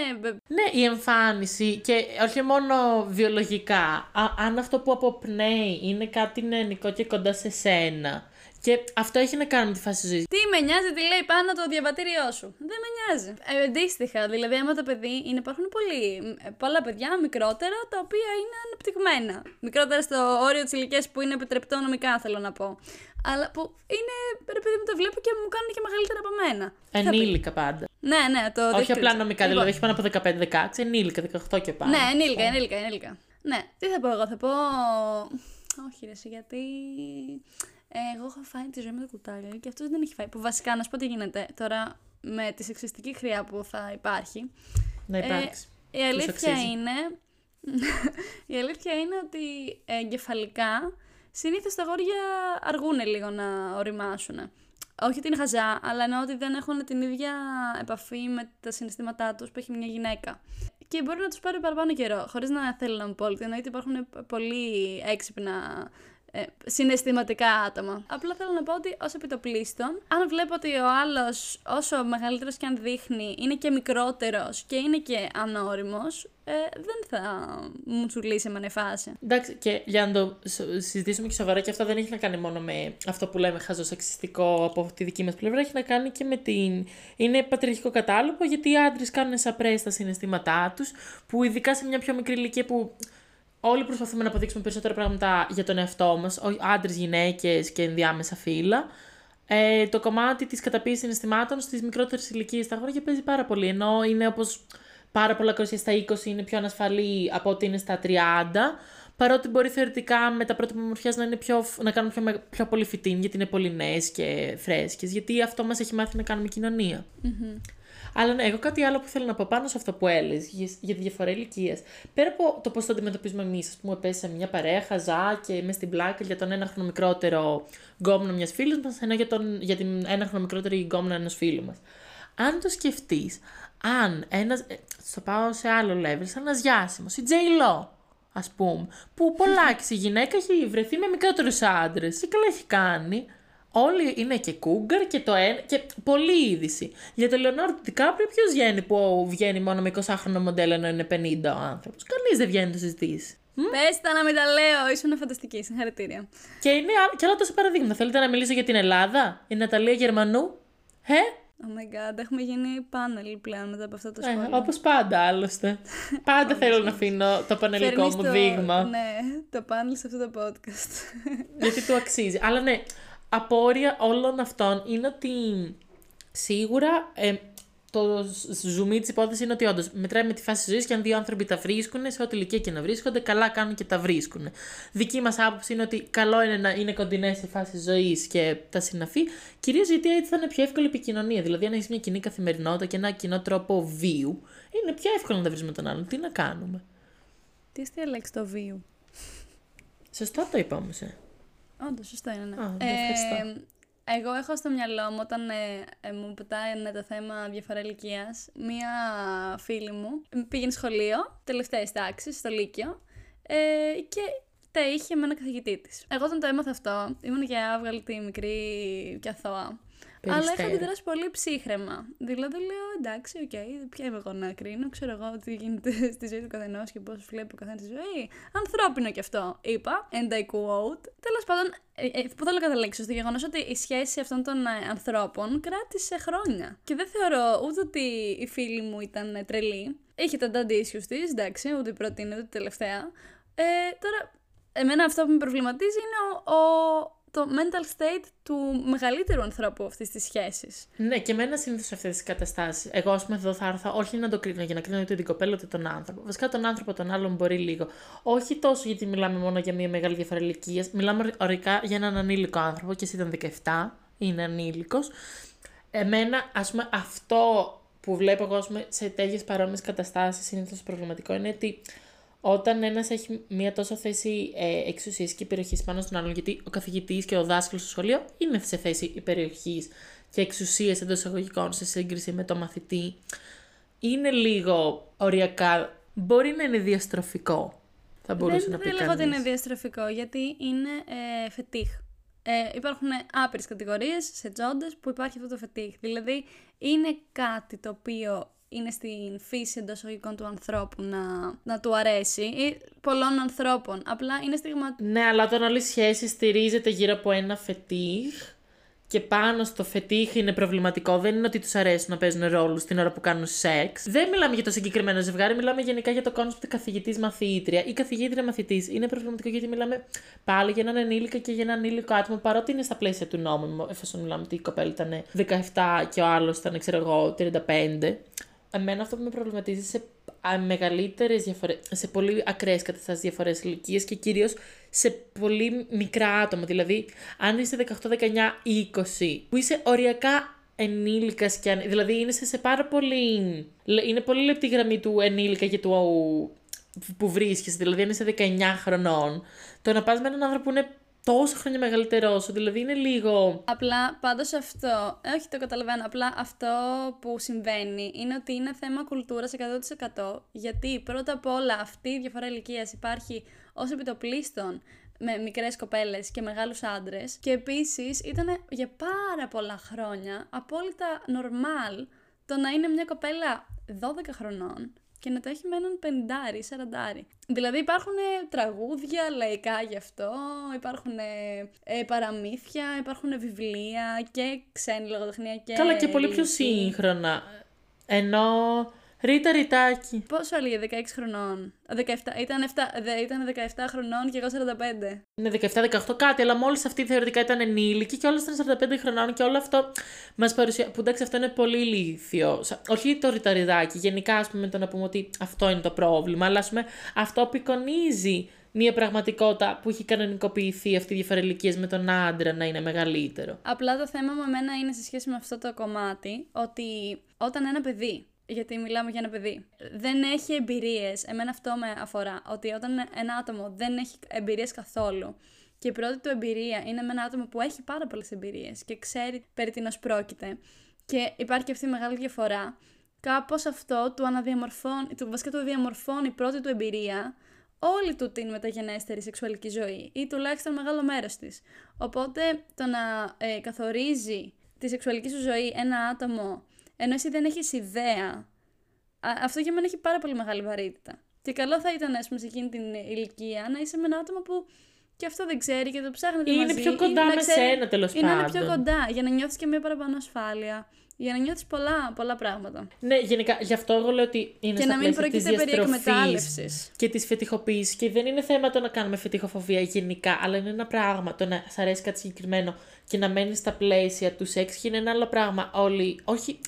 Ναι, η εμφάνιση και όχι μόνο βιολογικά. Α, αν αυτό που αποπνέει είναι κάτι νεανικό και κοντά σε σένα και αυτό έχει να κάνει με τη φάση ζωής.
Τι με νοιάζει, τι λέει πάνω το διαβατήριό σου. Δεν με νοιάζει. Ε, αντίστοιχα, δηλαδή, άμα το παιδί είναι, υπάρχουν πολλοί, πολλά παιδιά μικρότερα τα οποία είναι αναπτυγμένα. Μικρότερα στο όριο της ηλικίας που είναι επιτρεπτό νομικά, θέλω να πω. Αλλά που είναι, ρε παιδί μου, το βλέπω και μου κάνουν και μεγαλύτερα από μένα.
Ενήλικα πάντα.
Ναι, ναι, το
Όχι απλά νομικά, λοιπόν. δηλαδή όχι πάνω από 15-16, ενήλικα, 18 και πάνω.
Ναι, ενήλικα, ενήλικα, ενήλικα. Ναι, τι θα πω εγώ, θα πω. Όχι, ρε, γιατί ε, εγώ έχω φάει τη ζωή με το κουτάλι και αυτός δεν έχει φάει. Που βασικά να σου πω τι γίνεται τώρα με τη σεξιστική χρειά που θα υπάρχει.
Να υπάρξει.
Ε, η αλήθεια είναι. η αλήθεια είναι ότι εγκεφαλικά συνήθως τα αγόρια αργούν λίγο να οριμάσουν. Όχι ότι είναι χαζά, αλλά εννοώ ότι δεν έχουν την ίδια επαφή με τα συναισθήματά τους που έχει μια γυναίκα. Και μπορεί να τους πάρει παραπάνω καιρό, χωρίς να θέλω να μου πω ότι εννοείται υπάρχουν πολύ έξυπνα ε, συναισθηματικά άτομα. Απλά θέλω να πω ότι ως επιτοπλίστων, αν βλέπω ότι ο άλλος, όσο μεγαλύτερος και αν δείχνει, είναι και μικρότερος και είναι και ανώριμος, ε, δεν θα μου τσουλήσει με νεφάση.
Εντάξει, και για να το συζητήσουμε και σοβαρά, και αυτό δεν έχει να κάνει μόνο με αυτό που λέμε χαζοσεξιστικό από τη δική μας πλευρά, έχει να κάνει και με την. Είναι πατριαρχικό κατάλογο, γιατί οι άντρες κάνουν σαπρέ στα συναισθήματά τους, που ειδικά σε μια πιο μικρή ηλικία που όλοι προσπαθούμε να αποδείξουμε περισσότερα πράγματα για τον εαυτό μας, άντρες, γυναίκες και ενδιάμεσα φύλλα. Ε, το κομμάτι της καταπίεσης συναισθημάτων στις μικρότερες ηλικίες στα αγόρια παίζει πάρα πολύ, ενώ είναι όπως πάρα πολλά κορίτσια στα 20 είναι πιο ανασφαλή από ότι είναι στα 30, παρότι μπορεί θεωρητικά με τα πρώτα μορφιά να, είναι πιο, να κάνουν πιο, πιο πολύ φυτίν, γιατί είναι πολύ νέε και φρέσκες, γιατί αυτό μας έχει μάθει να κάνουμε αλλά ναι, εγώ κάτι άλλο που θέλω να πω πάνω σε αυτό που έλεγε για τη διαφορά ηλικίας. Πέρα από το πώς το αντιμετωπίζουμε εμείς, ας πούμε, πέσει σε μια παρέα χαζά και μες στην πλάκα για τον ένα χρόνο μικρότερο γκόμενο μιας φίλης μας, ενώ για, τον, για την ένα χρόνο μικρότερη γκόμενο ενός φίλου μας. Αν το σκεφτείς, αν ένας. Ε, στο πάω σε άλλο level, σαν ένας διάσημο, η J-Lo, ας πούμε, που πολλά η γυναίκα έχει βρεθεί με μικρότερους άντρες. Και καλά έχει κάνει. Όλοι είναι και κούγκαρ και το ένα. και πολλή είδηση. Για τον Λεωνάρντο Τικάπριο, ποιος βγαίνει που βγαίνει μόνο με 20χρονο μοντέλο ενώ είναι 50 ο άνθρωπος; Κανείς δεν βγαίνει να το συζητήσει.
Πες τα να μην τα λέω, ήσουν φανταστική. Συγχαρητήρια.
Και είναι και άλλα τόσα παραδείγματα. Θέλετε να μιλήσω για την Ελλάδα, η Ναταλία Γερμανού; Ε,
Oh my god, έχουμε γίνει πάνελ πλέον μετά από αυτό το
Ε,
σχόλιο.
Όπως πάντα άλλωστε. πάντα θέλω να αφήνω το πανελικό
Φέρνεις
μου
το-
δείγμα.
Ναι, το πάνελ σε αυτό το podcast.
γιατί του αξίζει. Αλλά ναι, απόρρια όλων αυτών είναι ότι σίγουρα ε, το ζουμί της υπόθεσης είναι ότι όντως μετράει με τη φάση ζωής και αν δύο άνθρωποι τα βρίσκουν, σε ό,τι ηλικία και να βρίσκονται, καλά κάνουν και τα βρίσκουν. Δική μας άποψη είναι ότι καλό είναι να είναι κοντινές σε φάση ζωής και τα συναφή, κυρίως γιατί έτσι θα είναι πιο εύκολη επικοινωνία. Δηλαδή, αν έχεις μια κοινή καθημερινότητα και ένα κοινό τρόπο βίου, είναι πιο εύκολο να τα βρει με τον άλλον. Τι να κάνουμε;
Τι αστεία λέξη το βίου;
Σωστά το είπα όμως. Ε.
Όντως, σωστό είναι. Ναι.
Α, ναι, ευχαριστώ.
εγώ έχω στο μυαλό μου όταν ε, ε, μου πετάει το θέμα διαφορά ηλικίας, μία φίλη μου πήγαινε σχολείο, τελευταίε τάξει, στο Λύκειο, ε, και τα είχε με ένα καθηγητή της. Εγώ όταν το έμαθα αυτό, ήμουν και άβγαλτη, μικρή και αθώα. Αλλά είχα
Περιστέρα.
αντιδράσει πολύ ψύχραιμα. Δηλαδή λέω εντάξει, οκ, ποια είμαι εγώ να κρίνω, ξέρω εγώ τι γίνεται στη ζωή του καθενός και πώς βλέπει ο καθένας τη ζωή. Ανθρώπινο κι αυτό, είπα. And I quote. Τέλος πάντων, ε, ε, πού θέλω να καταλήξω, στο γεγονός ότι η σχέση αυτών των ε, ανθρώπων κράτησε χρόνια. Και δεν θεωρώ ούτε ότι η φίλη μου ήταν ε, τρελή. Είχε τα daddy issues της, εντάξει, ούτε η πρώτη είναι, ούτε η τελευταία. Ε, τώρα, εμένα αυτό που με προβληματίζει είναι ο, ο- το mental state του μεγαλύτερου ανθρώπου αυτής της σχέσης.
Ναι, και εμένα συνήθως σε αυτές τις καταστάσεις. Εγώ, ας πούμε, εδώ θα έρθω όχι να το κρίνω για να κρίνω ούτε την κοπέλα ούτε τον άνθρωπο. Βασικά τον άνθρωπο, τον άλλον μπορεί λίγο. Όχι τόσο γιατί μιλάμε μόνο για μια μεγάλη διαφορά ηλικίας. Μιλάμε ορικά για έναν ανήλικο άνθρωπο και εσύ ήταν 17, είναι ανήλικος. Εμένα, ας πούμε, αυτό που βλέπω εγώ ας πούμε, σε τέτοιες παρόμοιες καταστάσεις συνήθως προβληματικό είναι ότι όταν ένας έχει μια τόσο θέση ε, εξουσίας και υπεροχής πάνω στον άλλον, γιατί ο καθηγητής και ο δάσκαλος στο σχολείο είναι σε θέση υπεροχής και εξουσίας εντός εισαγωγικών σε σύγκριση με το μαθητή, είναι λίγο οριακά. Μπορεί να είναι διαστροφικό. Θα μπορούσε
δεν
να πει
δεν λέγω ότι
κανείς.
είναι διαστροφικό, γιατί είναι ε, φετίχ. Ε, υπάρχουν άπειρες κατηγορίες σε τζόντες που υπάρχει αυτό το φετίχ. Δηλαδή, είναι κάτι το οποίο είναι στην φύση εντός εισαγωγικών του ανθρώπου να, να του αρέσει ή πολλών ανθρώπων. Απλά είναι στιγμα...
Ναι, αλλά όταν όλη η σχέση στηρίζεται γύρω από ένα φετίχ και πάνω στο φετίχ είναι προβληματικό, δεν είναι ότι τους αρέσει να παίζουν ρόλους την ώρα που κάνουν σεξ. Δεν μιλάμε για το συγκεκριμένο ζευγάρι, μιλάμε γενικά για το concept καθηγητή-μαθήτρια ή καθηγήτρια-μαθητή. Είναι προβληματικό γιατί μιλάμε πάλι για έναν ενήλικα και για έναν ανήλικο άτομο, παρότι είναι στα πλαίσια του νόμου, εφόσον μιλάμε ότι η κοπέλα ήταν 17 και ο άλλος ήταν, ξέρω εγώ, 35. Εμένα αυτό που με προβληματίζει σε μεγαλύτερες διαφορέ, σε πολύ ακραίες καταστάσεις διαφορές ηλικίε και κυρίως σε πολύ μικρά άτομα. Δηλαδή, αν είσαι 18, 19, 20, που είσαι οριακά ενήλικας και αν... Δηλαδή, είναι σε, σε πάρα πολύ. Είναι πολύ λεπτή η γραμμή του ενήλικα και του που βρίσκεσαι. Δηλαδή, αν είσαι 19 χρονών, το να πας με έναν άνθρωπο που είναι τόσο χρόνια μεγαλύτερό σου, δηλαδή είναι λίγο.
Απλά πάντως αυτό, ε, όχι το καταλαβαίνω, απλά αυτό που συμβαίνει είναι ότι είναι θέμα κουλτούρας 100%. Γιατί πρώτα απ' όλα αυτή η διαφορά ηλικίας υπάρχει ως επιτοπλίστων με μικρές κοπέλες και μεγάλους άντρες και επίσης ήταν για πάρα πολλά χρόνια απόλυτα normal το να είναι μια κοπέλα 12 χρονών και να το έχει με έναν πεντάρι, σαραντάρι. Δηλαδή υπάρχουν ε, τραγούδια λαϊκά γι' αυτό, υπάρχουν ε, ε, παραμύθια, υπάρχουν βιβλία και ξένη λογοτεχνία και
Καλά και πολύ πιο
ελληνική.
σύγχρονα. Ενώ Ρίτα Ριτάκι.
Πόσο έλεγε, 16 χρονών. 17, ήταν, 7, δε, ήταν 17 χρονών και εγώ 45.
Είναι 17-18 κάτι, αλλά μόλις αυτή θεωρητικά ήταν ενήλικη και όλες ήταν 45 χρονών και όλο αυτό μας παρουσιάζει. Που εντάξει, αυτό είναι πολύ ηλίθιο. Σα- Όχι το ρηταριδάκι, γενικά ας πούμε το να πούμε ότι αυτό είναι το πρόβλημα, αλλά ας πούμε αυτό απεικονίζει μια πραγματικότητα που έχει κανονικοποιηθεί αυτή η διαφορά ηλικίας με τον άντρα να είναι μεγαλύτερο.
Απλά το θέμα με εμένα είναι σε σχέση με αυτό το κομμάτι ότι όταν ένα παιδί, γιατί μιλάμε για ένα παιδί, δεν έχει εμπειρίες, εμένα αυτό με αφορά, ότι όταν ένα άτομο δεν έχει εμπειρίες καθόλου και η πρώτη του εμπειρία είναι με ένα άτομο που έχει πάρα πολλές εμπειρίες και ξέρει περί τίνος πρόκειται και υπάρχει και αυτή η μεγάλη διαφορά, κάπως αυτό του αναδιαμορφώνει, του, βασικά του διαμορφώνει η πρώτη του εμπειρία όλη του την μεταγενέστερη σεξουαλική ζωή ή τουλάχιστον μεγάλο μέρος της. Οπότε το να ε, καθορίζει τη σεξουαλική σου ζωή ένα άτομο ενώ εσύ δεν έχεις ιδέα, α, αυτό για μένα έχει πάρα πολύ μεγάλη βαρύτητα. Και καλό θα ήταν, ας πούμε, σε εκείνη την ηλικία να είσαι με ένα άτομο που και αυτό δεν ξέρει και το ψάχνετε
Ή είναι
μαζί.
πιο κοντά
ή να
με
ξέρει-
σένα, τέλος
ή να είναι πιο
πάντων.
κοντά, για να νιώθεις και μια παραπάνω ασφάλεια. Για να νιώθεις πολλά, πολλά πράγματα.
Ναι, γενικά, γι' αυτό εγώ λέω ότι είναι
Και
στα
να μην
πλαίσια της
πρόκειται περί
διαστροφής
εκμετάλλευσης.
Και της φετιχοποίησης. Και δεν είναι θέμα το να κάνουμε φετιχοφοβία γενικά, αλλά είναι ένα πράγμα το να σ' αρέσει κάτι συγκεκριμένο και να μένεις στα πλαίσια του σεξ και είναι ένα άλλο πράγμα. Όλοι, όχι,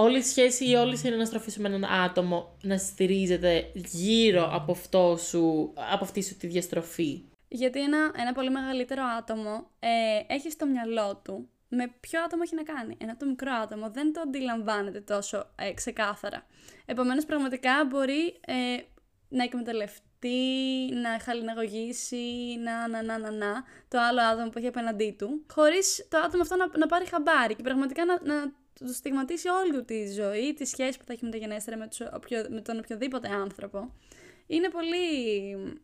όλη η σχέση ή όλη η συναναστροφή σου με έναν άτομο να στηρίζεται γύρω από, αυτό σου, από αυτή σου τη διαστροφή;
Γιατί ένα, ένα πολύ μεγαλύτερο άτομο ε, έχει στο μυαλό του με ποιο άτομο έχει να κάνει. Ένα το μικρό άτομο δεν το αντιλαμβάνεται τόσο ε, ξεκάθαρα. Επομένως πραγματικά μπορεί ε, να εκμεταλλευτεί, να χαλιναγωγήσει, να, να, να, να, να, το άλλο άτομο που έχει απέναντί του, χωρίς το άτομο αυτό να, να πάρει χαμπάρι και πραγματικά να, να του στιγματίσει όλη του τη ζωή, τη σχέση που θα έχει μεταγενέστερα με, τους, οποιο, με τον οποιοδήποτε άνθρωπο. Είναι πολύ...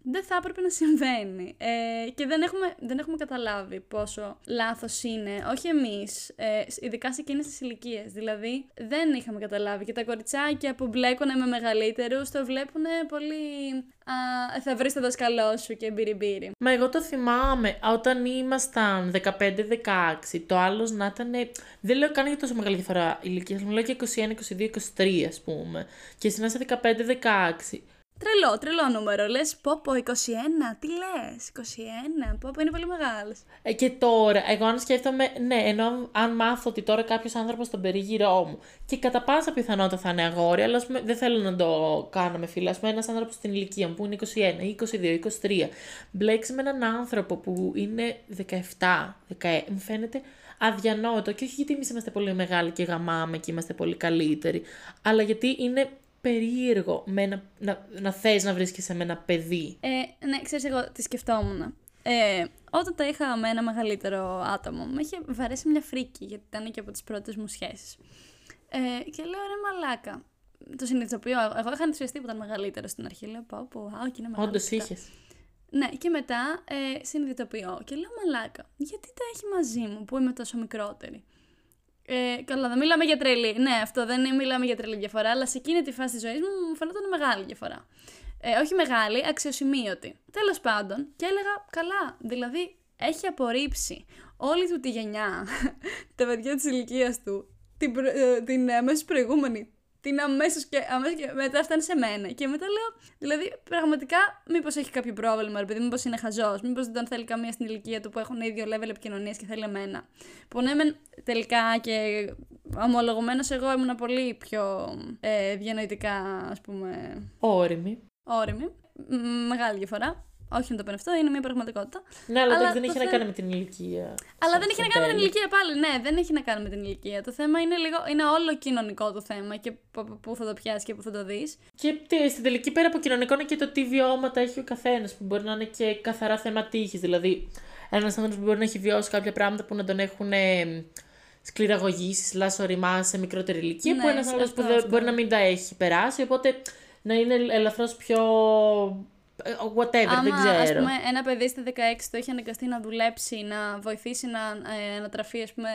δεν θα έπρεπε να συμβαίνει. Ε, και δεν έχουμε, δεν έχουμε καταλάβει πόσο λάθος είναι, όχι εμείς, ε, ειδικά σε εκείνες τις ηλικίες. Δηλαδή, δεν είχαμε καταλάβει. Και τα κοριτσάκια που μπλέκουν με μεγαλύτερους, το βλέπουν πολύ... Α, θα βρεις το δασκαλό σου και μπυριμπύρι.
Μα εγώ το θυμάμαι όταν ήμασταν 15-16, το άλλος να ήταν. Δεν λέω καν για τόσο μεγάλη διαφορά ηλικίας, μιλάω για 21, 22, 23 ας πούμε. Και εσύ να είσαι 15-16.
Τρελό, τρελό νούμερο. Λες, πω πω, 21, τι λες, 21, πω πω, είναι πολύ μεγάλος.
Ε, και τώρα, εγώ αν σκέφτομαι, ναι, ενώ αν μάθω ότι τώρα κάποιος άνθρωπος στον περίγυρό μου και κατά πάσα πιθανότητα θα είναι αγόρι, αλλά ας πούμε, δεν θέλω να το κάνω με φίλα. Α πούμε, ένας άνθρωπος στην ηλικία μου που είναι 21, 22, 23, μπλέξει με έναν άνθρωπο που είναι 17, 16, μου φαίνεται αδιανόητο. Και όχι γιατί εμείς είμαστε πολύ μεγάλοι και γαμάμε και είμαστε πολύ καλύτεροι, αλλά γιατί είναι περίεργο με ένα, να, να θες να βρίσκεσαι με ένα παιδί.
Ε, ναι, ξέρεις, εγώ τι σκεφτόμουν. Ε, όταν τα είχα με ένα μεγαλύτερο άτομο, με είχε βαρέσει μια φρίκη, γιατί ήταν και από τις πρώτες μου σχέσεις. Ε, και λέω, ρε μαλάκα, το συνειδητοποιώ. Εγώ είχα ενθουσιαστεί που ήταν μεγαλύτερο στην αρχή. Λέω, πάω, πω, α, και είναι μεγάλο.
Όντως
φυσικά».
είχες.
Ναι, και μετά ε, συνειδητοποιώ και λέω μαλάκα, γιατί τα έχει μαζί μου που είμαι τόσο μικρότερη; Ε, καλά, δεν μιλάμε για τρελή. Ναι, αυτό δεν είναι, μιλάμε για τρελή διαφορά, αλλά σε εκείνη τη φάση της ζωής μου μου φαινόταν μεγάλη διαφορά. Ε, όχι μεγάλη, αξιοσημείωτη. Τέλος πάντων, και έλεγα καλά, δηλαδή έχει απορρίψει όλη του τη γενιά, τα παιδιά της ηλικίας του, την, προ, ε, την αμέσως προηγούμενη, την αμέσως και, αμέσως και μετά φτάνει σε μένα. Και μετά λέω, δηλαδή πραγματικά, μήπως έχει κάποιο πρόβλημα, ρε παιδί, μήπως είναι χαζός, μήπως δεν τον θέλει καμία στην ηλικία του που έχουν ίδιο level επικοινωνίας και θέλει εμένα. Που ναι, μεν τελικά και ομολογουμένως εγώ ήμουν πολύ πιο ε, διανοητικά, ας πούμε,
Όρημη.
όρημη. Μ, Μεγάλη διαφορά. Όχι να το πω αυτό, είναι μια πραγματικότητα.
Ναι, αλλά,
Αλλά
δεν
το
έχει να
θε-
κάνει με την ηλικία.
Αλλά
στο-
δεν έχει
στο
να κάνει με την
τέλος.
ηλικία πάλι. Ναι, δεν έχει να κάνει με την ηλικία. Το θέμα είναι λίγο. Είναι όλο κοινωνικό το θέμα και π- πού θα το πιάσεις και πού θα το δεις.
Και τι- στην τελική πέρα από κοινωνικό είναι και το τι βιώματα έχει ο καθένας, που μπορεί να είναι και καθαρά θέμα τύχης. Δηλαδή, ένας άνθρωπος που μπορεί να έχει βιώσει κάποια πράγματα που να τον έχουν ε, σκληραγωγήσει, λάσο οριμά σε μικρότερη ηλικία,
Ναι,
που ένας
αυτό,
άνθρωπο που
αυτό.
δεν, μπορεί να μην τα έχει περάσει, οπότε να είναι ελαφρώς πιο. Ε, whatever,
Άμα,
δεν
ας
ξέρω.
πούμε, ένα παιδί στα 16 το έχει αναγκαστεί να δουλέψει, να βοηθήσει να ε, ανατραφεί, ας πούμε,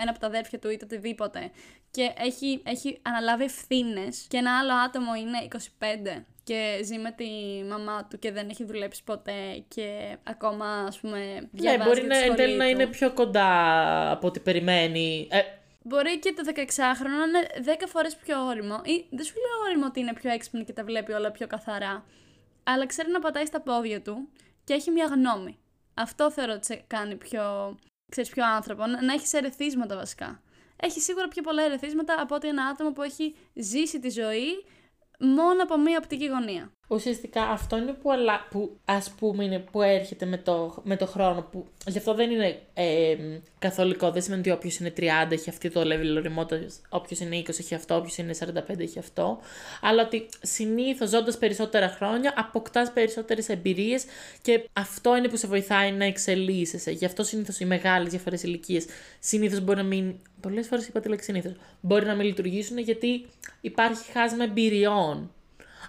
ένα από τα αδέρφια του ή το οτιδήποτε και έχει, έχει αναλάβει ευθύνες και ένα άλλο άτομο είναι 25 και ζει με τη μαμά του και δεν έχει δουλέψει ποτέ και ακόμα, ας πούμε,
ναι,
διαβάζει
μπορεί
για
να,
τη
εν
σχολή
τέλει να
του.
είναι πιο κοντά από ό,τι περιμένει. Ε,
Μπορεί και το 16χρονο να είναι 10 φορές πιο όριμο. Ή δεν σου λέω όριμο ότι είναι πιο έξυπνο και τα βλέπει όλα πιο καθαρά. Αλλά ξέρει να πατάει στα πόδια του και έχει μια γνώμη. Αυτό θεωρώ ότι σε κάνει πιο, ξέρεις, πιο άνθρωπο. Να, να έχεις ερεθίσματα βασικά. Έχει σίγουρα πιο πολλά ερεθίσματα από ότι ένα άτομο που έχει ζήσει τη ζωή μόνο από μία οπτική γωνία.
Ουσιαστικά αυτό είναι που, αλα... που ας πούμε είναι που έρχεται με το, με το χρόνο. Που... Γι' αυτό δεν είναι ε, καθολικό. Δεν σημαίνει ότι όποιος είναι 30 έχει αυτή το level οριμότητας, όποιος είναι 20 έχει αυτό, όποιος είναι 45 έχει αυτό. Αλλά ότι συνήθως ζώντας περισσότερα χρόνια αποκτάς περισσότερες εμπειρίες και αυτό είναι που σε βοηθάει να εξελίσσεσαι. Γι' αυτό συνήθως οι μεγάλες διαφορές ηλικίες συνήθως μπορεί να μην. Πολλές φορές είπα τη λέξη συνήθως. Μπορεί να μην λειτουργήσουν γιατί υπάρχει χάσμα εμπειριών.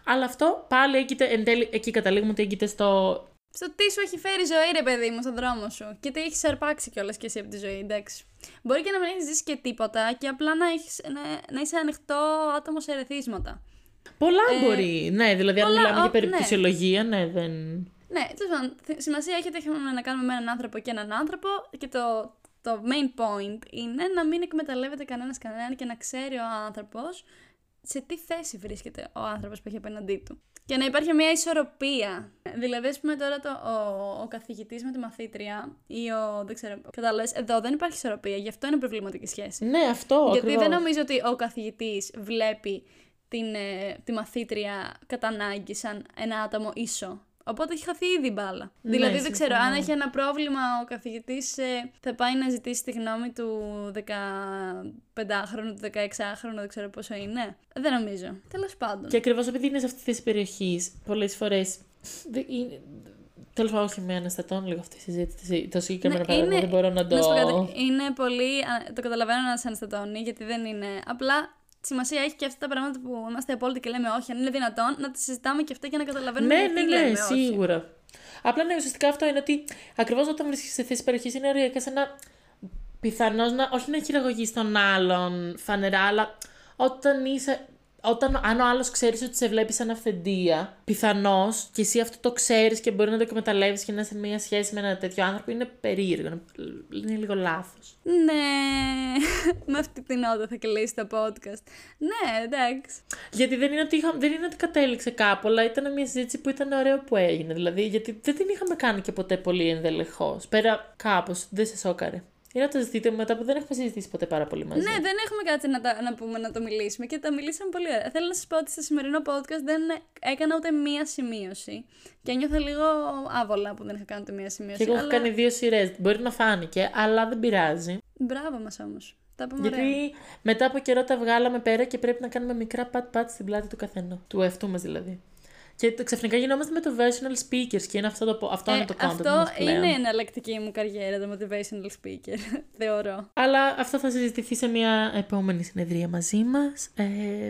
Αλλά αυτό πάλι έγκυται, εν τέλει, εκεί καταλήγουμε ότι έγκυται στο.
Στο τι σου έχει φέρει η ζωή, ρε παιδί μου, στον δρόμο σου. Και τι έχεις αρπάξει κιόλας κι εσύ από τη ζωή, εντάξει. Μπορεί και να μην έχεις ζήσει και τίποτα και απλά να, έχεις, να, να είσαι ανοιχτό άτομο σε ερεθίσματα.
Πολλά
Ε,
μπορεί. Ναι, δηλαδή αν
πολλά,
μιλάμε
ο,
για
ναι.
περιπτωσιολογία, ναι, δεν.
Ναι, τέλος πάντων, θ- σημασία έχει ότι έχουμε να κάνουμε με έναν άνθρωπο και έναν άνθρωπο και το, το main point είναι να μην εκμεταλλεύεται κανένας κανέναν και να ξέρει ο άνθρωπος σε τι θέση βρίσκεται ο άνθρωπος που έχει απέναντί του. Και να υπάρχει μια ισορροπία. Δηλαδή, ας πούμε τώρα το, ο, ο καθηγητής με τη μαθήτρια ή ο. Δεν ξέρω. Κατάλαβες, εδώ δεν υπάρχει ισορροπία, γι' αυτό είναι προβληματική σχέση.
Ναι, αυτό
Γιατί
ακριβώς.
δεν νομίζω ότι ο καθηγητής βλέπει την, ε, τη μαθήτρια κατά ανάγκη σαν ένα άτομο ίσο. Οπότε έχει χαθεί ήδη η μπάλα.
Ναι,
δηλαδή δεν ξέρω, αν
συμφωνώ.
έχει ένα πρόβλημα ο καθηγητής θα πάει να ζητήσει τη γνώμη του 15χρονου, του 16χρονου, δεν ξέρω πόσο είναι. Δεν νομίζω. Τέλος πάντων.
Και ακριβώς επειδή είναι σε αυτή της θέση περιοχής, πολλές φορές. Τέλος πάντων, όχι με αναστατώνει λίγο αυτή η συζήτηση. Το συγκεκριμένο
Ναι,
παράδειγμα δεν μπορώ να το.
να σου πω κάτι, είναι πολύ. α, Το καταλαβαίνω να σε αναστατώνει, γιατί δεν είναι. Απλά σημασία έχει και αυτά τα πράγματα που είμαστε απόλυτοι και λέμε όχι. Αν είναι δυνατόν, να τα συζητάμε και αυτά και να καταλαβαίνουμε
Ναι,
γιατί
ναι,
λέμε
ναι,
όχι.
σίγουρα. Απλά ναι, ουσιαστικά αυτό είναι ότι ακριβώς όταν βρίσκεσαι σε θέση περιοχής είναι οριακά σαν να πιθανώς να. όχι να χειραγωγείς τον άλλον φανερά, αλλά όταν είσαι. Όταν, αν ο άλλος ξέρεις ότι σε βλέπει σαν αυθεντία, πιθανώς και εσύ αυτό το ξέρεις και μπορεί να το εκμεταλλεύεις και να είσαι σε μια σχέση με ένα τέτοιο άνθρωπο, είναι περίεργο. Είναι, είναι λίγο λάθος.
Ναι, με αυτή την νότα θα κλείσει το podcast. Ναι, εντάξει.
Γιατί δεν είναι, ότι είχα, δεν είναι ότι κατέληξε κάπου, αλλά ήταν μια συζήτηση που ήταν ωραίο που έγινε. Δηλαδή, γιατί δεν την είχαμε κάνει και ποτέ πολύ ενδελεχώς. Πέρα κάπως, δεν σε σόκαρε. Ή να το ζητείτε μετά που δεν έχουμε συζητήσει ποτέ πάρα πολύ μαζί.
Ναι, δεν έχουμε κάτι να, τα, να πούμε να το μιλήσουμε και τα μιλήσαμε πολύ ωραία. Θέλω να σας πω ότι στο σημερινό podcast δεν έκανα ούτε μία σημείωση. Και νιώθω λίγο άβολα που δεν είχα κάνει ούτε μία σημείωση.
Και εγώ έχω
αλλά...
κάνει δύο σειρές. Μπορεί να φάνηκε, αλλά δεν πειράζει.
Μπράβο μας όμως. Τα είπαμε ωραία.
Γιατί μετά από καιρό τα βγάλαμε πέρα και πρέπει να κάνουμε μικρά πατ-πατ στην πλάτη του καθενό. Του εαυτού μας δηλαδή. Και το- ξαφνικά γινόμαστε με το motivational speakers και είναι αυτό, το, αυτό είναι το content
Ε, αυτό
μας πλέον.
είναι εναλλακτική μου καριέρα, το motivational speaker, θεωρώ.
Αλλά αυτό θα συζητηθεί σε μια επόμενη συνεδρία μαζί μας. Ε,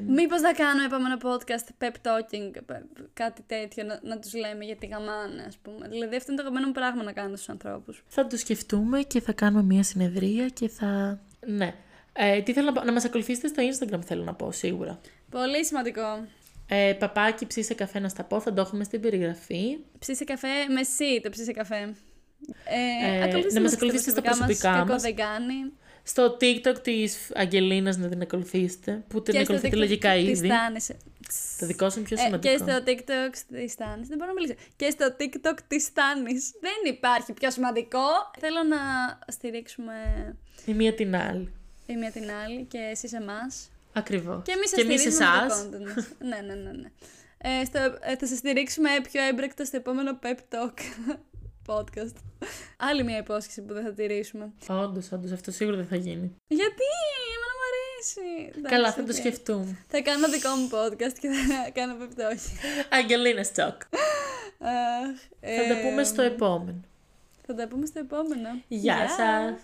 Μήπως θα κάνω επόμενο podcast pep talking, πε- κάτι τέτοιο, να, να τους λέμε γιατί γαμάνε, ας πούμε. Δηλαδή αυτό είναι το αγαπημένο μου πράγμα να κάνω στους ανθρώπους.
θα το σκεφτούμε και θα κάνουμε μια συνεδρία και θα... Ναι. Ε, τι θέλω να πω, να μας ακολουθήσετε στο Instagram θέλω να πω, σίγουρα.
Πολύ σημαντικό.
Ε, παπάκι ψήσε καφέ να στα πω, θα το έχουμε στην περιγραφή.
Ψήσε καφέ με εσύ, το ψήσε καφέ. Ε,
Ε,
ακολουθήστε
να μας
μας
ακολουθήσετε στα
μας,
προσωπικά
κακό
μας.
δεν κάνει.
Στο TikTok της Αγγελίνας να την ακολουθήσετε, που την ακολουθείτε λογικά
της
ήδη.
Τάνης.
Το δικό σου είναι πιο
Ε,
σημαντικό.
και στο TikTok της Τάνης. Δεν μπορώ να μιλήσω. Και στο TikTok της Τάνης. Δεν υπάρχει πιο σημαντικό. Θέλω να στηρίξουμε
Η μία την άλλη.
η μία την άλλη και εσείς εμάς.
Ακριβώς.
Και εμείς
και εμείς
στηρίζουμε με
εσάς.
το content μας. ναι, ναι, ναι. ναι. Ε, στο, ε, θα σας στηρίξουμε πιο έμπρεκτα στο επόμενο Pep Talk podcast. Άλλη μια υπόσχεση που δεν θα τηρήσουμε.
Όντως, όντως, αυτό σίγουρα δεν θα γίνει.
Γιατί, εμένα μου αρέσει. Εντάξει,
Καλά, θα το
οκ.
σκεφτούμε.
Θα κάνω δικό μου podcast και θα κάνω Pep Talk.
Αγγελίνας Talk.
Αχ,
Θα τα πούμε
ε,
στο επόμενο.
Θα τα πούμε στο επόμενο.
Γεια σας.